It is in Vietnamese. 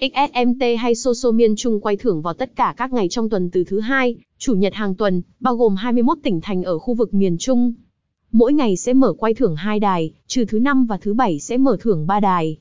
XSMT hay Soso miền Trung quay thưởng vào tất cả các ngày trong tuần từ thứ hai, chủ nhật hàng tuần, bao gồm 21 tỉnh thành ở khu vực miền Trung. Mỗi ngày sẽ mở quay thưởng hai đài, trừ thứ năm và thứ bảy sẽ mở thưởng ba đài.